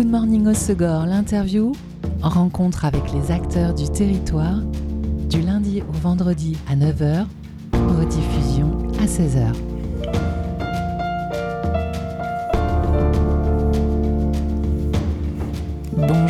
Good Morning Osegor, l'interview, rencontre avec les acteurs du territoire, du lundi au vendredi à 9h, rediffusion à 16h.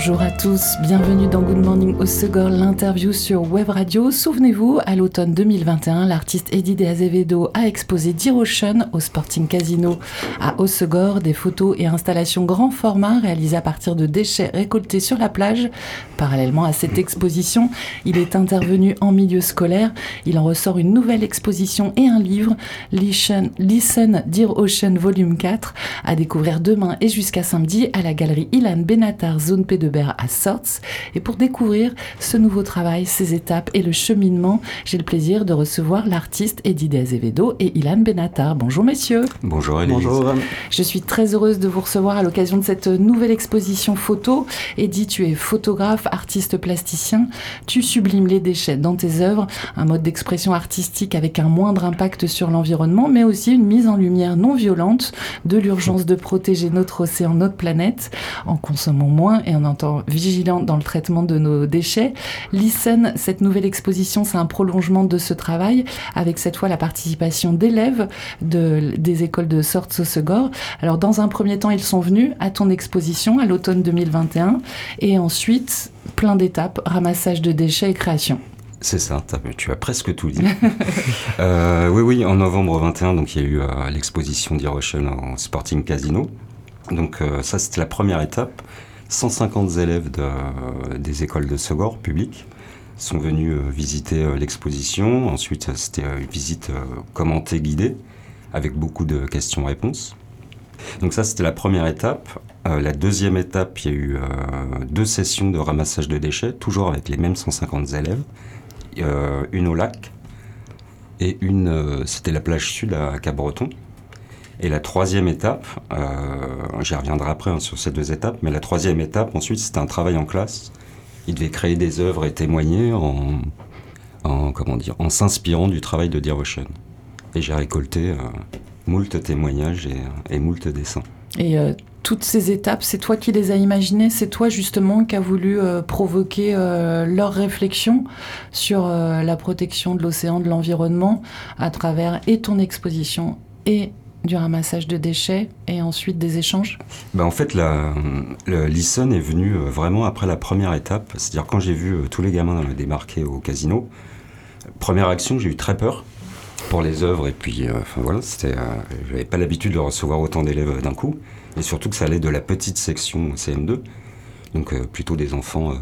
Bonjour à tous, bienvenue dans Good Morning au Segor, l'interview sur Web Radio. Souvenez-vous, à l'automne 2021, l'artiste Eddie De Azevedo a exposé D-Rotion au Sporting Casino à Osegor, des photos et installations grand format réalisées à partir de déchets récoltés sur la plage. Parallèlement à cette exposition, il est intervenu en milieu scolaire. Il en ressort une nouvelle exposition et un livre, Listen, Listen Dear Ocean Volume 4, à découvrir demain et jusqu'à samedi à la galerie Ilan Benatar, zone P2 à Sorts. Et pour découvrir ce nouveau travail, ses étapes et le cheminement, j'ai le plaisir de recevoir l'artiste Eddie Azevedo et Ilan Benatar. Bonjour messieurs. Bonjour Elise. Bonjour. Je suis très heureuse de vous recevoir à l'occasion de cette nouvelle exposition photo. Eddie, tu es photographe, artiste plasticien. Tu sublimes les déchets dans tes œuvres, un mode d'expression artistique avec un moindre impact sur l'environnement, mais aussi une mise en lumière non violente de l'urgence de protéger notre océan, notre planète, en consommant moins et en en vigilant dans le traitement de nos déchets. Listen, cette nouvelle exposition, c'est un prolongement de ce travail, avec cette fois la participation d'élèves de, des écoles de Sorts Segor. Alors, dans un premier temps, ils sont venus à ton exposition à l'automne 2021, et ensuite, plein d'étapes, ramassage de déchets et création. C'est ça, tu as presque tout dit. euh, oui, oui, en novembre 21, donc il y a eu euh, l'exposition d'Hiroshima en Sporting Casino. Donc euh, ça, c'était la première étape. 150 élèves des écoles de Segor publiques sont venus euh, visiter euh, l'exposition. Ensuite, euh, c'était une visite commentée, guidée, avec beaucoup de questions-réponses. Donc ça, c'était la première étape. la deuxième étape, il y a eu deux sessions de ramassage de déchets, toujours avec les mêmes 150 élèves. une au lac et une, c'était la plage sud à Cap-Breton. Et la troisième étape, euh, j'y reviendrai après hein, sur ces deux étapes, mais la troisième étape, ensuite, c'était un travail en classe. Il devait créer des œuvres et témoigner en, en comment dire, en s'inspirant du travail de Ocean. Et j'ai récolté euh, moult témoignages et, et moult dessins. Et euh, toutes ces étapes, c'est toi qui les as imaginées, c'est toi justement qui as voulu euh, provoquer euh, leur réflexion sur la protection de l'océan, de l'environnement, à travers et ton exposition et du ramassage de déchets et ensuite des échanges ben En fait, la, le Listen est venu euh, vraiment après la première étape. C'est-à-dire quand j'ai vu euh, tous les gamins débarquer au casino, première action, j'ai eu très peur pour les œuvres. Et puis, euh, enfin voilà, c'était, j'avais pas l'habitude de recevoir autant d'élèves d'un coup. Et surtout que ça allait de la petite section CM2. Donc plutôt des enfants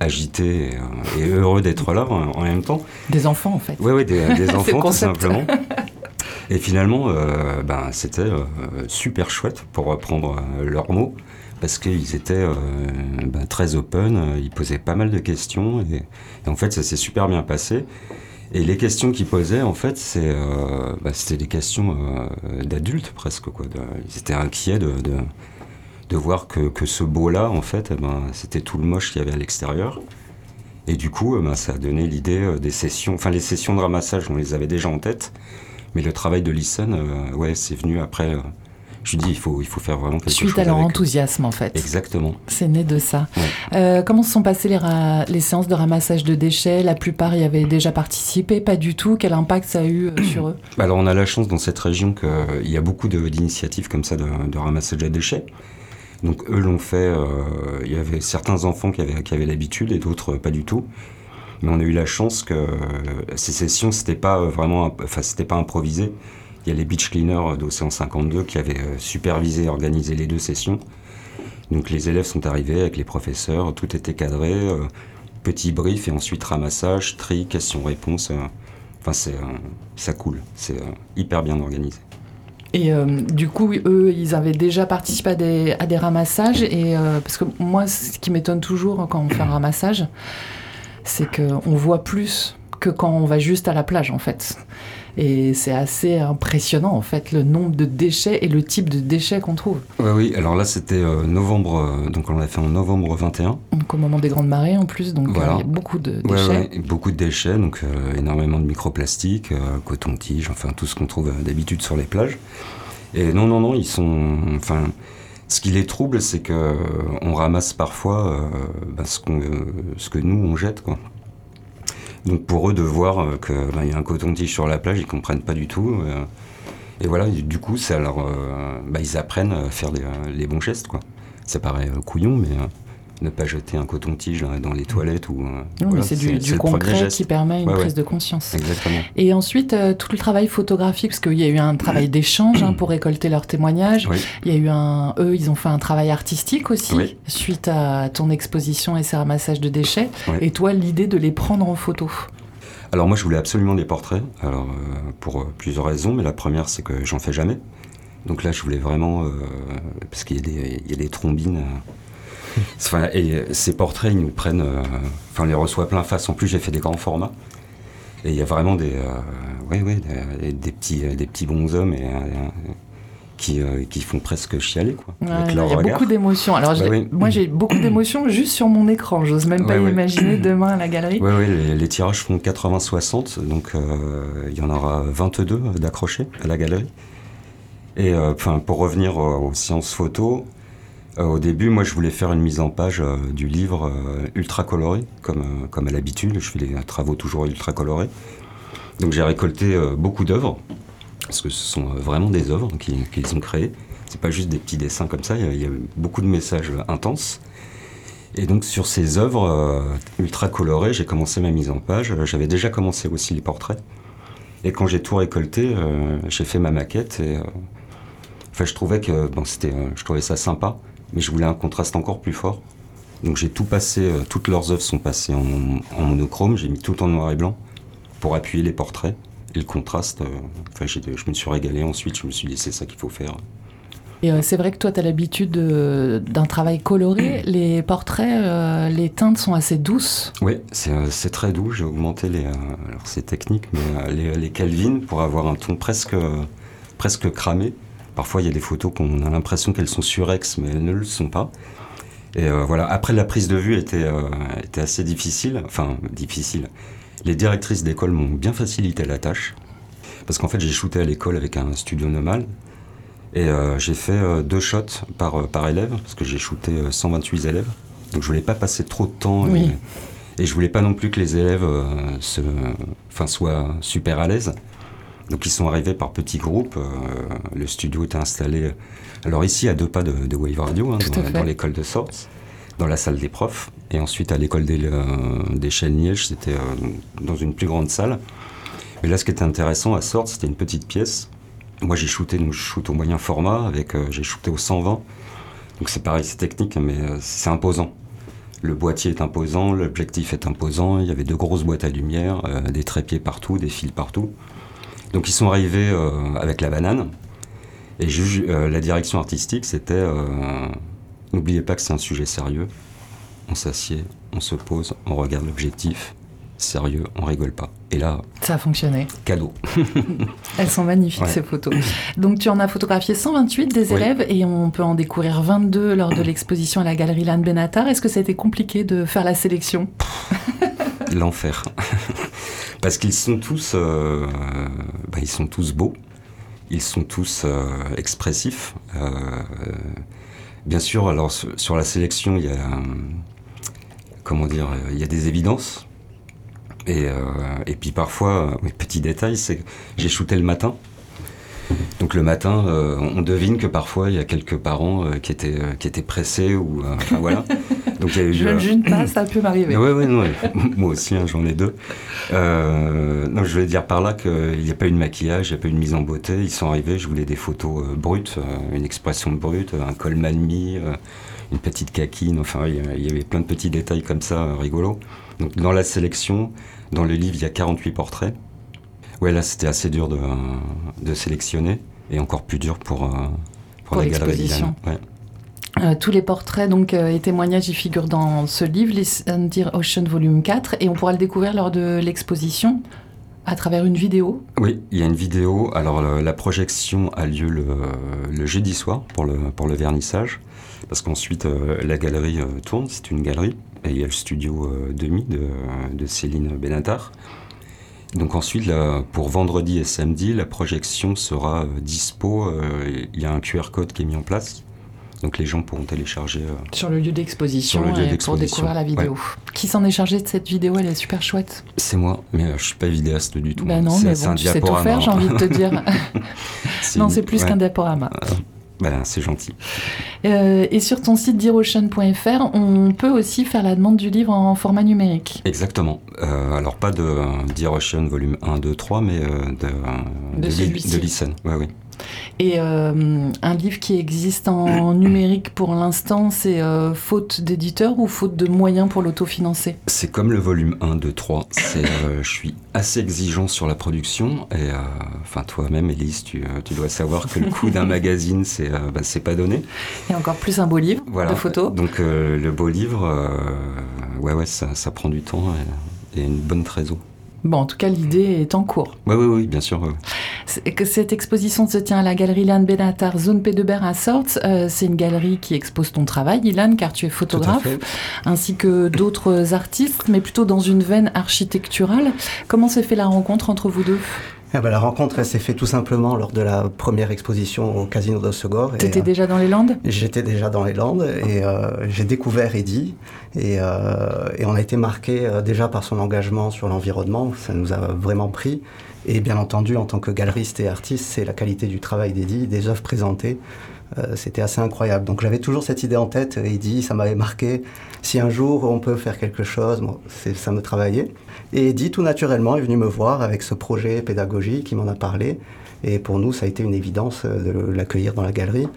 agités et, heureux d'être là en, même temps. Des enfants en fait. Oui, oui, des, des enfants tout simplement. Et finalement, euh, ben, c'était euh, super chouette, pour reprendre euh, leurs mots, parce qu'ils étaient ben, très open, ils posaient pas mal de questions, et, en fait, ça s'est super bien passé. Et les questions qu'ils posaient, en fait, c'est, ben, c'était des questions d'adultes presque. Quoi. ils étaient inquiets de, de, voir que, que ce beau-là, en fait, eh ben, c'était tout le moche qu'il y avait à l'extérieur. Et du coup, ben, ça a donné l'idée des sessions, enfin les sessions de ramassage, on les avait déjà en tête. Mais le travail de Listen, euh, ouais, c'est venu après. Euh, je dis, il faut, il faut faire vraiment quelque chose. Suite à leur enthousiasme, en fait. Exactement. C'est né de ça. Euh, comment se sont passées les, les, séances de ramassage de déchets? La plupart y avaient déjà participé, pas du tout. Quel impact ça a eu sur eux? Alors, on a la chance dans cette région qu'il y a beaucoup d'initiatives comme ça de, de, ramassage de déchets. Donc, eux l'ont fait. Il y avait certains enfants qui avaient, qui avaient l'habitude et d'autres pas du tout. Mais on a eu la chance que ces sessions, c'était pas vraiment, enfin, c'était pas improvisé. Il y a les beach cleaners d'Océan 52 qui avaient euh, supervisé et organisé les deux sessions. Donc les élèves sont arrivés avec les professeurs, tout était cadré, euh, petit brief et ensuite ramassage, tri, questions-réponses. Euh. enfin, c'est, ça coule, c'est hyper bien organisé. Et du coup, eux, ils avaient déjà participé à des, à des ramassages. Et parce que moi, ce qui m'étonne toujours quand on fait un ramassage, c'est qu'on voit plus que quand on va juste à la plage en fait. Et c'est assez impressionnant en fait le nombre de déchets et le type de déchets qu'on trouve. Oui, oui, alors là c'était euh, novembre, euh, donc on l'a fait en novembre 21. Donc au moment des grandes marées en plus, donc euh, il y a beaucoup de déchets. beaucoup de déchets, donc énormément de microplastiques, coton-tige, enfin tout ce qu'on trouve d'habitude sur les plages. Et non, non, non, ils sont. Enfin, Ce qui les trouble, c'est que on ramasse parfois bah, ce, ce, que nous on jette, quoi. Donc pour eux de voir qu'il bah, y a un coton-tige sur la plage, ils comprennent pas du tout. et voilà, du coup, bah, ils apprennent à faire les bons gestes, quoi. Ça paraît couillon, mais ne pas jeter un coton-tige dans les toilettes. ou. Euh, c'est du, concret qui permet une prise de conscience. Exactement. Et ensuite, euh, tout le travail photographique, parce qu'il y a eu un travail d'échange hein, pour récolter leurs témoignages. Il y a eu un. Eux, ils ont fait un travail artistique aussi, suite à ton exposition et ces ramassages de déchets. Et toi, l'idée de les prendre en photo? Alors moi, je voulais absolument des portraits, alors, euh, pour plusieurs raisons, mais la première, c'est que j'en fais jamais. Donc là, je voulais vraiment, parce qu'il y, y, a des trombines et euh, ces portraits, ils nous prennent. Euh, enfin, on les reçoit plein face. En plus, j'ai fait des grands formats. Et il y a vraiment des, euh, des, petits, des petits bons hommes et, qui, qui, font presque chialer. Quoi, il y a beaucoup d'émotions. Alors, bah moi, j'ai beaucoup d'émotions juste sur mon écran. J'ose même pas imaginer demain à la galerie. Oui, oui, les, les, tirages font 80-60. Donc, il y en aura 22 d'accrochés à la galerie. Et enfin, pour revenir aux séances photo, euh, au début, moi, je voulais faire une mise en page euh, du livre euh, ultra coloré, comme, comme à l'habitude. Je fais des travaux toujours ultra colorés. Donc j'ai récolté beaucoup d'œuvres, parce que ce sont vraiment des œuvres qu'ils ont créées. C'est pas juste des petits dessins comme ça, il y, a, beaucoup de messages intenses. Et donc sur ces œuvres ultra colorées, j'ai commencé ma mise en page. J'avais déjà commencé aussi les portraits. Et quand j'ai tout récolté, j'ai fait ma maquette. Et, enfin, je trouvais que bon, c'était, je trouvais ça sympa mais je voulais un contraste encore plus fort. Donc j'ai tout passé, euh, toutes leurs œuvres sont passées en, monochrome, j'ai mis tout en noir et blanc pour appuyer les portraits et le contraste. Euh, enfin, je me suis régalé ensuite, je me suis dit c'est ça qu'il faut faire. Et euh, c'est vrai que toi, tu as l'habitude d'un travail coloré. Les portraits, les teintes sont assez douces. Oui, c'est très doux. J'ai augmenté les. alors, c'est technique, mais les, les, Calvin pour avoir un ton presque, presque cramé. Parfois, il y a des photos qu'on a l'impression qu'elles sont surex, mais elles ne le sont pas. Et euh, voilà, après la prise de vue était, euh, était assez difficile, enfin difficile. Les directrices d'école m'ont bien facilité la tâche, parce qu'en fait j'ai shooté à l'école avec un studio normal, et euh, j'ai fait deux shots par, par élève, parce que j'ai shooté 128 élèves, donc je voulais pas passer trop de temps, et, et, je voulais pas non plus que les élèves se, soient super à l'aise. Donc ils sont arrivés par petits groupes. Euh, le studio était installé, alors ici à deux pas de, Wave Radio, hein, dans, l'école de Sorts, dans la salle des profs. Et ensuite à l'école des, euh, des c'était euh, dans une plus grande salle. Mais là, ce qui était intéressant à Sorts, c'était une petite pièce. Moi, j'ai shooté, nous, je shoot au moyen format, avec, j'ai shooté au 120. Donc c'est pareil, c'est technique, mais c'est imposant. Le boîtier est imposant, l'objectif est imposant, il y avait de grosses boîtes à lumière, des trépieds partout, des fils partout. Donc ils sont arrivés euh, avec la banane. Et euh, la direction artistique, c'était euh, n'oubliez pas que c'est un sujet sérieux. On s'assied, on se pose, on regarde l'objectif. Sérieux, on rigole pas. Et là. Ça a fonctionné. Cadeau. Elles sont magnifiques ces photos. Donc tu en as photographié 128 des élèves et on peut en découvrir 22 lors de l'exposition à la galerie Lannes Benatar. Est-ce que ça a été compliqué de faire la sélection? L'enfer. Parce qu'ils sont tous, euh, bah, sont tous beaux, ils sont tous euh, expressifs. Euh, bien sûr, alors sur la sélection, il y a, comment dire, il y a des évidences. Et, et puis parfois, petit détail, c'est que j'ai shooté le matin. Donc le matin, euh, on devine que parfois il y a quelques parents euh, qui, étaient, euh, qui étaient pressés ou enfin, voilà. Donc, il y a eu, je ne juge pas, ça peut m'arriver. Oui, oui, non, moi aussi, hein, j'en ai deux. non, je voulais dire par là qu'il n'y a pas eu de maquillage, il n'y a pas eu de mise en beauté. Ils sont arrivés, je voulais des photos brutes, une expression brute, un col mal mis, une petite caquine. Enfin, il y avait plein de petits détails comme ça, rigolos. Donc dans la sélection, dans le livre, il y a 48 portraits. Ouais, là, c'était assez dur de, de, sélectionner et encore plus dur pour, euh, pour, la galerie euh, tous les portraits donc, euh, et témoignages y figurent dans ce livre, Les Dear Ocean Volume 4, et on pourra le découvrir lors de l'exposition à travers une vidéo. Oui, il y a une vidéo. Alors la projection a lieu le, le, jeudi soir pour le, pour le vernissage, parce qu'ensuite la galerie tourne, c'est une galerie, et il y a le studio demi de, de Céline Benatar. Donc ensuite, pour vendredi et samedi, la projection sera euh, dispo. Euh, il y a un QR code qui est mis en place Donc les gens pourront télécharger. euh, Sur le lieu d'exposition et pour découvrir la vidéo. Qui s'en est chargé de cette vidéo? Elle est super chouette. C'est moi, mais euh, je suis pas vidéaste du tout. Bah non, mais c'est bon, un tu sais tout faire, j'ai envie de te dire. non, c'est plus ouais. qu'un diaporama. Bah, c'est gentil. Euh, et sur ton site derocean.fr, on peut aussi faire la demande du livre en format numérique. Exactement. Euh, alors pas de euh, Dear Ocean volume 1, 2, 3, mais euh, de, euh, De Li- celui-ci. de Listen. Ouais, oui. Et euh, un livre qui existe en numérique pour l'instant, c'est euh, faute d'éditeur ou faute de moyens pour l'autofinancer? C'est comme le volume 1, 2, 3. C'est, euh, je suis assez exigeant sur la production. Et euh, enfin, toi-même, Elise, tu, tu dois savoir que le coût d'un magazine, c'est, bah, pas donné. Et encore plus un beau livre Voilà. de photos. Donc le beau livre, ouais, ouais, ça, ça prend du temps et, et une bonne trésor. Bon, en tout cas, l'idée est en cours. Oui, oui, oui, bien sûr. que cette exposition se tient à la galerie Ilan Benatar, zone P2Ber à Sorts. Euh, c'est une galerie qui expose ton travail, Ilan, car tu es photographe, ainsi que d'autres artistes, mais plutôt dans une veine architecturale. Comment s'est fait la rencontre entre vous deux? Ah bah, la rencontre, elle s'est faite tout simplement lors de la première exposition au Casino d'Ossegor. et, T'étais euh, déjà dans les Landes? J'étais déjà dans les Landes et euh, j'ai découvert Eddy et, euh, et on a été marqué déjà par son engagement sur l'environnement, ça nous a vraiment pris. Et bien entendu, en tant que galeriste et artiste, c'est la qualité du travail d'Eddy, des œuvres présentées. Euh, C'était assez incroyable. Donc j'avais toujours cette idée en tête, Eddy, ça m'avait marqué. Si un jour on peut faire quelque chose, bon, ça me travaillait. Et Eddy, tout naturellement, est venu me voir avec ce projet pédagogique, il m'en a parlé. Et pour nous, ça a été une évidence euh, de l'accueillir dans la galerie.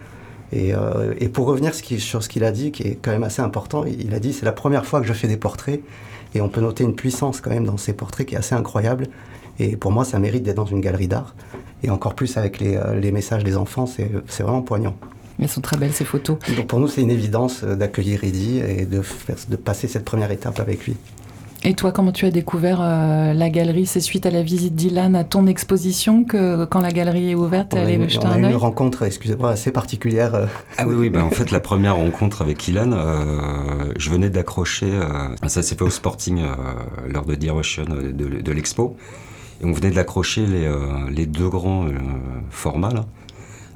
Et, euh, et pour revenir sur ce qu'il a dit, qui est quand même assez important, il a dit c'est la première fois que je fais des portraits et on peut noter une puissance quand même dans ces portraits qui est assez incroyable. Et pour moi, ça mérite d'être dans une galerie d'art. Et encore plus avec les, euh, les messages des enfants, c'est c'est vraiment poignant. Elles sont très belles ces photos. Donc pour nous, c'est une évidence euh, d'accueillir Eddy et de, faire- de passer cette première étape avec lui. Et toi, comment tu as découvert euh, la galerie? C'est suite à la visite d'Ilan à ton exposition que quand la galerie est ouverte, a, allé une, jeter on a un eu une rencontre, excusez-moi, assez particulière. Ah oui, oui, bah en fait, la première rencontre avec Ilan, euh, je venais d'accrocher, euh, ça s'est fait au Sporting euh, lors de Dear Ocean de, de l'expo, et on venait de l'accrocher les, euh, les deux grands euh, formats, là,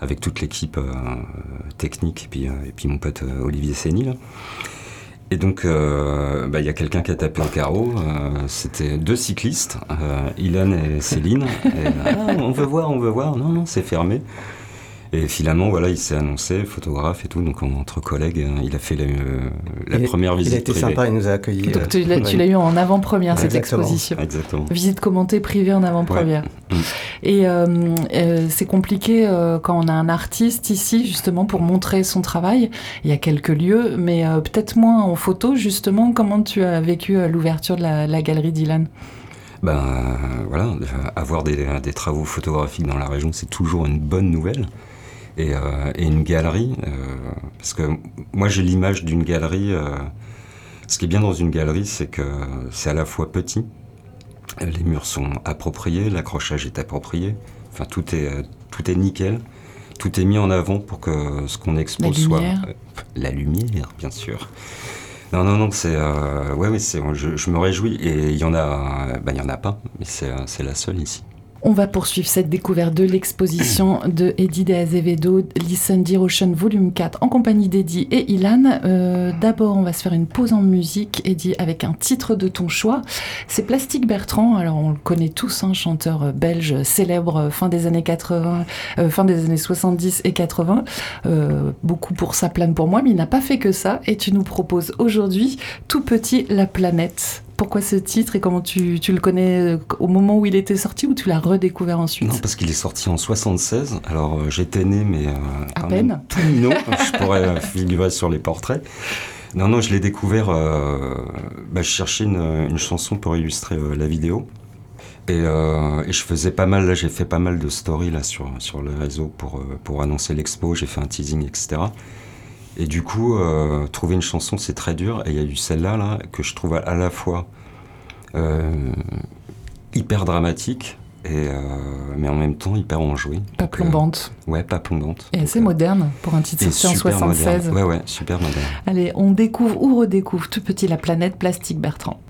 avec toute l'équipe euh, technique, et puis, et puis mon pote Olivier Séni, là. Et donc, euh, bah, il y a quelqu'un qui a tapé au carreau. euh, C'était deux cyclistes, euh, Ilan et Céline. Et, ah, on veut voir, on veut voir. Non, non, c'est fermé. Et finalement, voilà, il s'est annoncé, photographe et tout. Donc, on- entre collègues, hein, il a fait la, euh, la il- première visite. Il a été privée. sympa, il nous a accueillis. Donc euh, tu l'as eu en avant-première cette Exactement. exposition. Exactement. Visite commentée privée en avant-première. Ouais. Mm. Et euh, euh, c'est compliqué euh, quand on a un artiste ici, justement, pour montrer son travail. Il y a quelques lieux, mais euh, peut-être moins en photo, justement. Comment tu as vécu euh, l'ouverture de la, la galerie d'Ilan? Ben euh, voilà, euh, avoir des, des travaux photographiques dans la région, c'est toujours une bonne nouvelle. Et, euh, et une galerie, euh, parce que moi j'ai l'image d'une galerie. euh, ce qui est bien dans une galerie, c'est que c'est à la fois petit, les murs sont appropriés, l'accrochage est approprié, enfin tout est, tout est nickel, tout est mis en avant pour que ce qu'on expose La soit lumière. euh, la lumière, bien sûr. Non, non, non, c'est. Euh, ouais, oui, c'est, je, je me réjouis. Et il y en a. Ben, il y en a pas, mais c'est la seule ici. On va poursuivre cette découverte de l'exposition de Eddie de Azevedo, Listen Dear Ocean Volume 4, en compagnie d'Eddie et Ilan. Euh, D'abord, on va se faire une pause en musique, Eddie, avec un titre de ton choix. C'est Plastique Bertrand, alors on le connaît tous, un chanteur euh, belge célèbre euh, fin des années 80, euh, fin des années 70 et 80. Euh, beaucoup pour sa plane pour moi, mais il n'a pas fait que ça. Et tu nous proposes aujourd'hui, tout petit, La Planète. Pourquoi ce titre et comment tu, tu le connais euh, au moment où il était sorti ou tu l'as redécouvert ensuite Non, parce qu'il est sorti en 76. Alors, euh, j'étais né, mais. euh, À peine. Tout minot. je pourrais euh, figurer sur les portraits. Non, non, je l'ai découvert. euh, bah, je cherchais une, une chanson pour illustrer euh, la vidéo. Et, euh, et je faisais pas mal, là, j'ai fait pas mal de stories là, sur, sur le réseau pour, pour annoncer l'expo. J'ai fait un teasing, etc. Et du coup, euh, trouver une chanson, c'est très dur. Et il y a eu celle-là, là, que je trouve à, la fois euh, hyper dramatique, et, euh, mais en même temps hyper enjouée. Pas Donc, plombante. ouais, pas plombante. Et assez moderne pour un titre sorti en super 76. moderne. Ouais, ouais, super moderne. Allez, on découvre ou redécouvre tout petit la planète plastique Bertrand.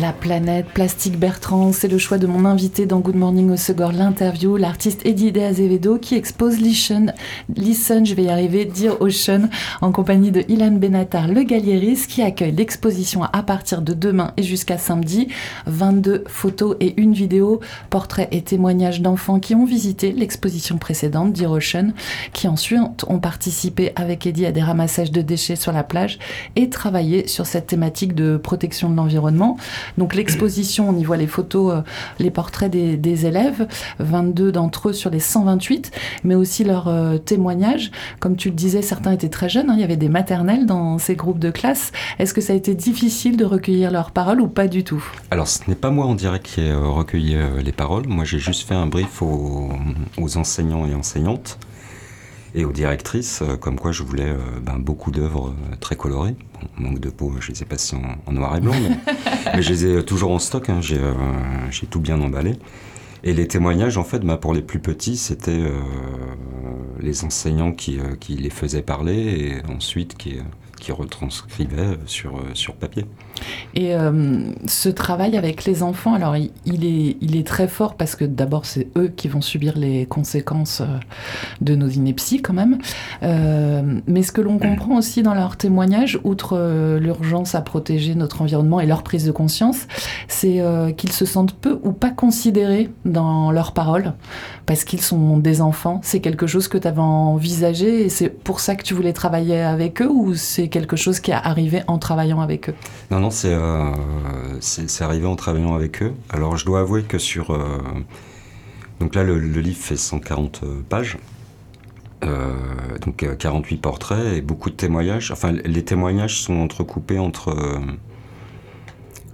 La planète, Plastique Bertrand, c'est le choix de mon invité dans Good Morning au Segor, l'interview, l'artiste Eddie De Azevedo qui expose Listen, Listen, je vais y arriver, Dear Ocean, en compagnie de Ilan Benatar, le galériste, qui accueille l'exposition à partir de demain et jusqu'à samedi. 22 photos et une vidéo, portraits et témoignages d'enfants qui ont visité l'exposition précédente, Dear Ocean, qui ensuite ont participé avec Eddie à des ramassages de déchets sur la plage et travaillé sur cette thématique de protection de l'environnement donc l'exposition, on y voit les photos, euh, les portraits des, élèves, 22 d'entre eux sur les 128, mais aussi leurs euh, témoignages. Comme tu le disais, certains étaient très jeunes, hein, il y avait des maternelles dans ces groupes de classe. Est-ce que ça a été difficile de recueillir leurs paroles ou pas du tout? Alors ce n'est pas moi, on dirait, qui ai euh, recueilli les paroles. Moi j'ai juste fait un brief aux enseignants et enseignantes et aux directrices, euh, comme quoi je voulais euh, ben, beaucoup d'œuvres euh, très colorées. manque de peau, je les ai passées en, noir et blanc, mais, je les ai toujours en stock, hein. j'ai tout bien emballé. Et les témoignages, en fait, ben, pour les plus petits, c'était les enseignants qui, qui, les faisaient parler et ensuite qui, qui retranscrivait sur, euh, sur papier. Et euh, ce travail avec les enfants, alors il, est, il est très fort parce que d'abord c'est eux qui vont subir les conséquences euh, de nos inepties quand même. mais ce que l'on comprend aussi dans leurs témoignages, outre l'urgence à protéger notre environnement et leur prise de conscience, c'est qu'ils se sentent peu ou pas considérés dans leurs paroles parce qu'ils sont des enfants. C'est quelque chose que tu avais envisagé et c'est pour ça que tu voulais travailler avec eux ou c'est quelque chose qui est arrivé en travaillant avec eux? Non, non, c'est euh, arrivé en travaillant avec eux. Alors je dois avouer que sur... Euh, donc là, le, livre fait 140 euh, pages. donc 48 portraits et beaucoup de témoignages. Enfin, les témoignages sont entrecoupés entre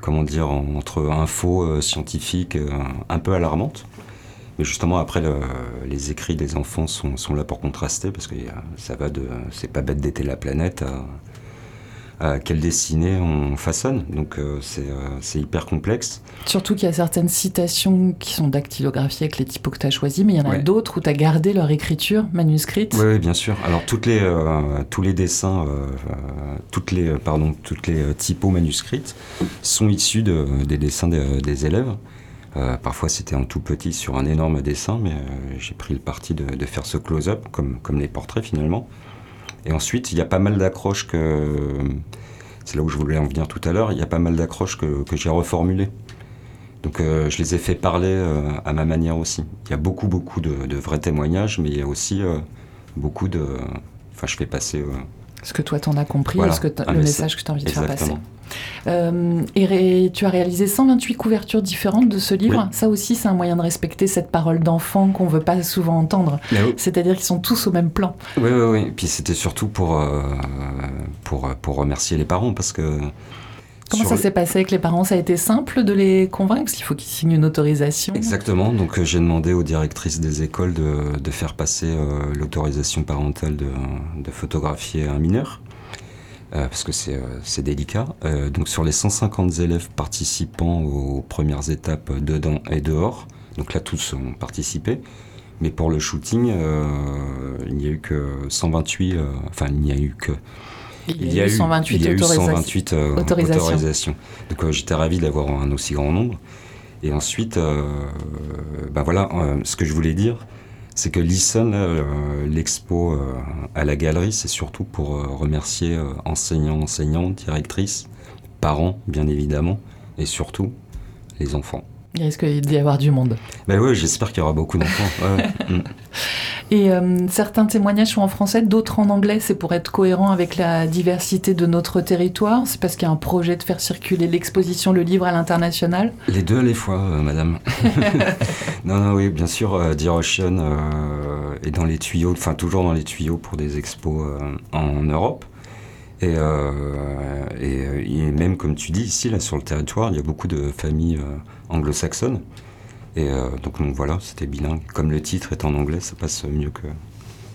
comment dire, entre infos scientifiques un peu alarmantes mais justement, après, les écrits des enfants sont, là pour contraster, parce que ça va de c'est pas bête d'éter la planète quelle dessinée on façonne. Donc c'est hyper complexe. Surtout qu'il y a certaines citations qui sont dactylographiées avec les typos que tu as choisis, mais il y en a d'autres où tu as gardé leur écriture manuscrite. Oui, bien sûr. Alors toutes les, tous les dessins, toutes les, pardon, toutes les typos manuscrites sont issus de, des dessins des élèves. Euh, parfois c'était en tout petit sur un énorme dessin, mais euh, j'ai pris le parti de, faire ce close-up, comme, comme les portraits finalement. Et ensuite, il y a pas mal d'accroches que. C'est là où je voulais en venir tout à l'heure. Il y a pas mal d'accroches que, que j'ai reformulées. Donc euh, je les ai fait parler à ma manière aussi. Il y a beaucoup, beaucoup de, vrais témoignages, mais il y a aussi beaucoup de. Enfin, je fais passer. Ce que toi t'en as compris, ce que le message que tu as envie de faire passer. Euh, et tu as réalisé 128 couvertures différentes de ce livre. Ça aussi, c'est un moyen de respecter cette parole d'enfant qu'on veut pas souvent entendre. C'est-à-dire qu'ils sont tous au même plan. Oui, oui, oui. Puis c'était surtout pour, euh, pour, pour remercier les parents parce que. Comment ça s'est passé avec les parents? Ça a été simple de les convaincre? Parce qu'il faut qu'ils signent une autorisation Exactement. Donc euh, j'ai demandé aux directrices des écoles de, de faire passer l'autorisation parentale de, de, photographier un mineur. Euh, parce que c'est euh, délicat. Euh, donc sur les 150 élèves participants aux premières étapes dedans et dehors, donc là tous ont participé, mais pour le shooting, il n'y a eu que 128, enfin il n'y a eu que... Il y, a, eu 128, il y a eu 128 autorisations. Donc j'étais ravi d'avoir un aussi grand nombre. Et ensuite, ben voilà, ce que je voulais dire, c'est que Listen, euh, l'expo euh, à la galerie, c'est surtout pour euh, remercier enseignants, enseignantes, directrices, parents, bien évidemment, et surtout les enfants. Il risque d'y avoir du monde. Ben oui, j'espère qu'il y aura beaucoup d'enfants. Mm. Et euh, certains témoignages sont en français, d'autres en anglais. C'est pour être cohérent avec la diversité de notre territoire. C'est parce qu'il y a un projet de faire circuler l'exposition, le livre à l'international. Les deux les fois, euh, madame. non, non, oui, bien sûr, euh, euh, est dans les tuyaux, enfin toujours dans les tuyaux pour des expos en Europe. Et, et, même comme tu dis, ici, là, sur le territoire, il y a beaucoup de familles anglo-saxonnes. Et euh, donc, voilà, c'était bilingue. Comme le titre est en anglais, ça passe mieux que.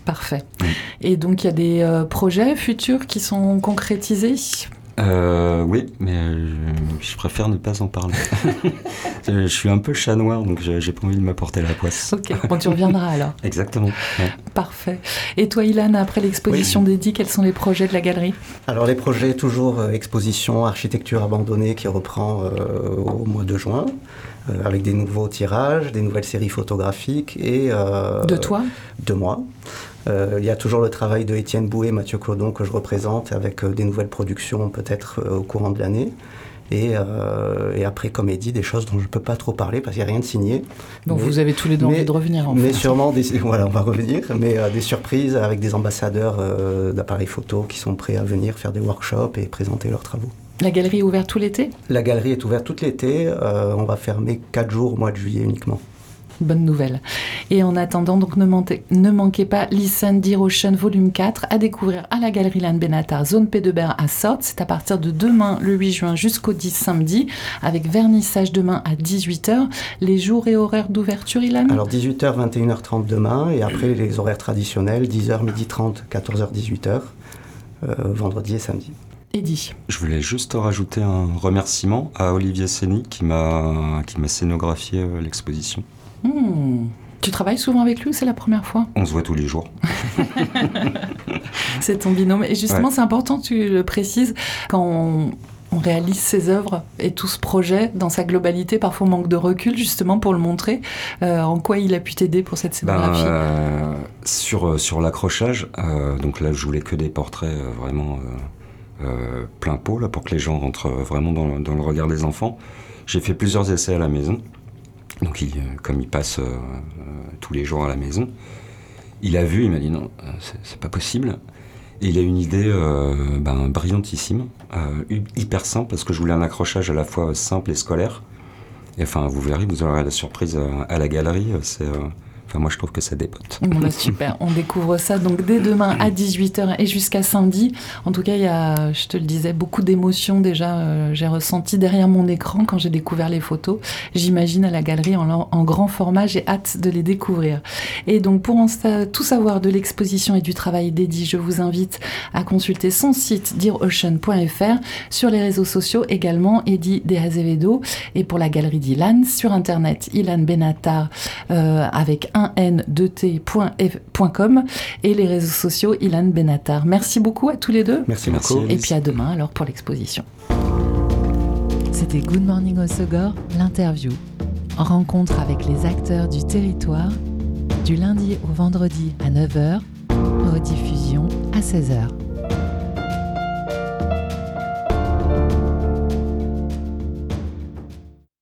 Parfait. Mm. Et donc, il y a des euh, projets futurs qui sont concrétisés? Euh, oui, mais je, préfère ne pas en parler. je suis un peu chat noir, donc j'ai pas envie de m'apporter la poisse. Ok, bon, tu reviendras alors. Exactement. Parfait. Et toi, Ilan, après l'exposition oui. quels sont les projets de la galerie? Alors, les projets, toujours exposition architecture abandonnée qui reprend au mois de juin. Euh, avec des nouveaux tirages, des nouvelles séries photographiques et... Euh, de toi? De moi. Euh, il y a toujours le travail de Étienne Bouet, Mathieu Clodon que je représente avec des nouvelles productions peut-être au courant de l'année. Et, et, après comédie, des choses dont je ne peux pas trop parler parce qu'il n'y a rien de signé. Donc vous avez tous les deux envie de revenir en Mais sûrement, des, voilà, on va revenir, mais des surprises avec des ambassadeurs d'appareils photo qui sont prêts à venir faire des workshops et présenter leurs travaux. La galerie est ouverte tout l'été? La galerie est ouverte tout l'été. Euh, on va fermer 4 jours au mois de juillet uniquement. Bonne nouvelle. Et en attendant, donc ne, manquez pas Listen Ocean volume 4 à découvrir à la galerie Lannes Benatar, zone P de Berre à Sorte. C'est à partir de demain, le 8 juin, jusqu'au 10 samedi, avec vernissage demain à 18h. Les jours et horaires d'ouverture, Ilan? Alors 18h, 21h30 demain, et après les horaires traditionnels, 10h, 12h30, 14h, 18h, vendredi et samedi. Je voulais juste rajouter un remerciement à Olivier qui m'a qui m'a scénographié euh, l'exposition. Hmm. Tu travailles souvent avec lui ou c'est la première fois? On se voit tous les jours. c'est ton binôme. Et justement, c'est important que tu le précises. Quand on, réalise ses œuvres et tout ce projet dans sa globalité, parfois on manque de recul justement pour le montrer. Euh, en quoi il a pu t'aider pour cette scénographie? ben, euh, Sur, sur l'accrochage, donc là je voulais que des portraits vraiment euh, plein pot là, pour que les gens rentrent vraiment dans, le regard des enfants. J'ai fait plusieurs essais à la maison. Donc, euh, comme il passe euh, tous les jours à la maison, il a vu, il m'a dit non, c'est pas possible. Et il a une idée ben, brillantissime, hyper simple, parce que je voulais un accrochage à la fois simple et scolaire. Et enfin, vous verrez, vous aurez la surprise à, la galerie. Enfin, moi, je trouve que ça dépote. Bah, super. On découvre ça donc dès demain à 18h et jusqu'à samedi. En tout cas, il y a, je te le disais, beaucoup d'émotions déjà. euh, j'ai ressenti derrière mon écran quand j'ai découvert les photos. J'imagine à la galerie en, grand format. J'ai hâte de les découvrir. Et donc, pour tout savoir de l'exposition et du travail d'Eddie, je vous invite à consulter son site dearocean.fr sur les réseaux sociaux également Eddie De Azevedo et pour la galerie d'Ilan sur internet Ilan Benatar euh, avec un n 2 t.com et les réseaux sociaux Ilan Benatar. Merci beaucoup à tous les deux. Merci, Merci, beaucoup. Et puis à demain alors pour l'exposition. C'était Good Morning Osogor, l'interview. Rencontre avec les acteurs du territoire du lundi au vendredi à 9h, rediffusion à 16h.